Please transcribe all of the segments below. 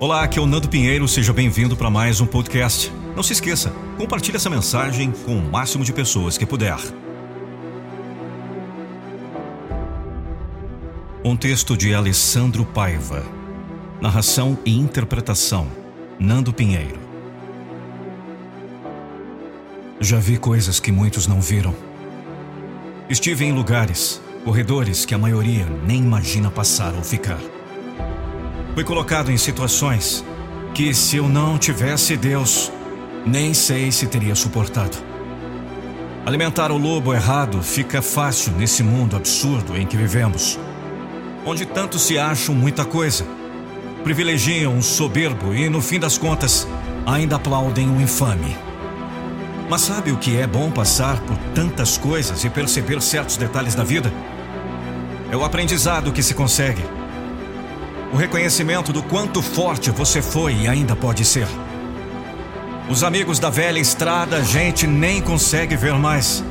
Olá, aqui é o Nando Pinheiro, seja bem-vindo para mais um podcast. Não se esqueça, compartilhe essa mensagem com o máximo de pessoas que puder. Um texto de Alessandro Paiva. Narração e interpretação: Nando Pinheiro. Já vi coisas que muitos não viram. Estive em lugares, corredores que a maioria nem imagina passar ou ficar. Fui colocado em situações que, se eu não tivesse Deus, nem sei se teria suportado. Alimentar o lobo errado fica fácil nesse mundo absurdo em que vivemos, onde tanto se acham muita coisa, privilegiam um soberbo e, no fim das contas, ainda aplaudem um infame. Mas sabe o que é bom passar por tantas coisas e perceber certos detalhes da vida? É o aprendizado que se consegue o reconhecimento do quanto forte você foi e ainda pode ser. Os amigos da velha estrada a gente nem consegue ver mais.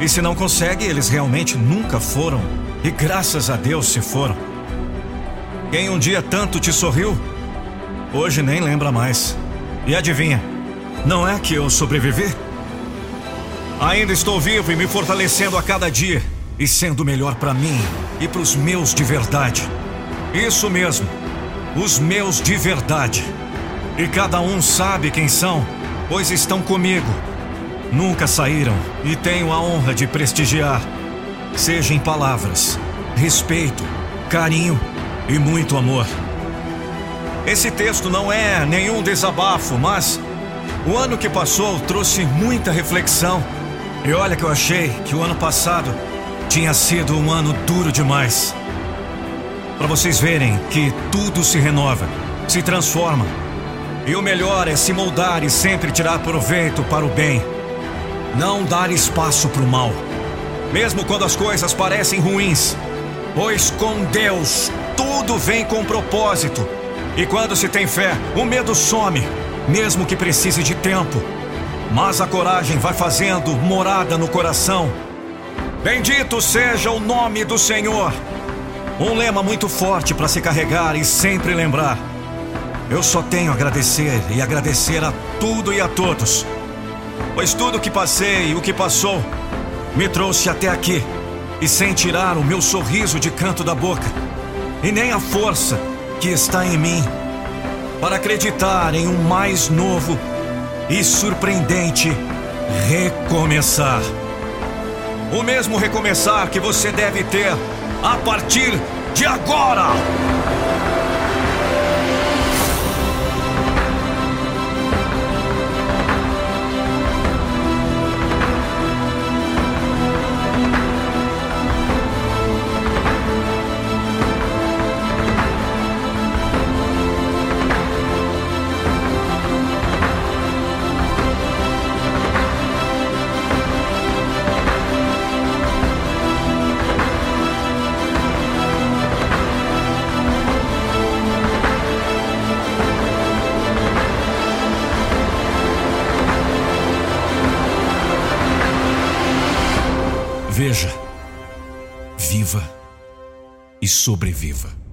E se não consegue, eles realmente nunca foram. E graças a Deus se foram. Quem um dia tanto te sorriu, hoje nem lembra mais. E adivinha, não é que eu sobrevivi? Ainda estou vivo e me fortalecendo a cada dia e sendo melhor para mim e para os meus de verdade. Isso mesmo, os meus de verdade. E cada um sabe quem são, pois estão comigo. Nunca saíram e tenho a honra de prestigiar, seja em palavras, respeito, carinho e muito amor. Esse texto não é nenhum desabafo, mas o ano que passou trouxe muita reflexão. E olha que eu achei que o ano passado tinha sido um ano duro demais. Para vocês verem que tudo se renova, se transforma. E o melhor é se moldar e sempre tirar proveito para o bem. Não dar espaço para o mal, mesmo quando as coisas parecem ruins. Pois com Deus tudo vem com propósito. E quando se tem fé, o medo some, mesmo que precise de tempo. Mas a coragem vai fazendo morada no coração. Bendito seja o nome do Senhor. Um lema muito forte para se carregar e sempre lembrar. Eu só tenho a agradecer e agradecer a tudo e a todos. Pois tudo que passei e o que passou me trouxe até aqui. E sem tirar o meu sorriso de canto da boca, e nem a força que está em mim, para acreditar em um mais novo e surpreendente recomeçar. O mesmo recomeçar que você deve ter a partir de agora. Veja, viva e sobreviva.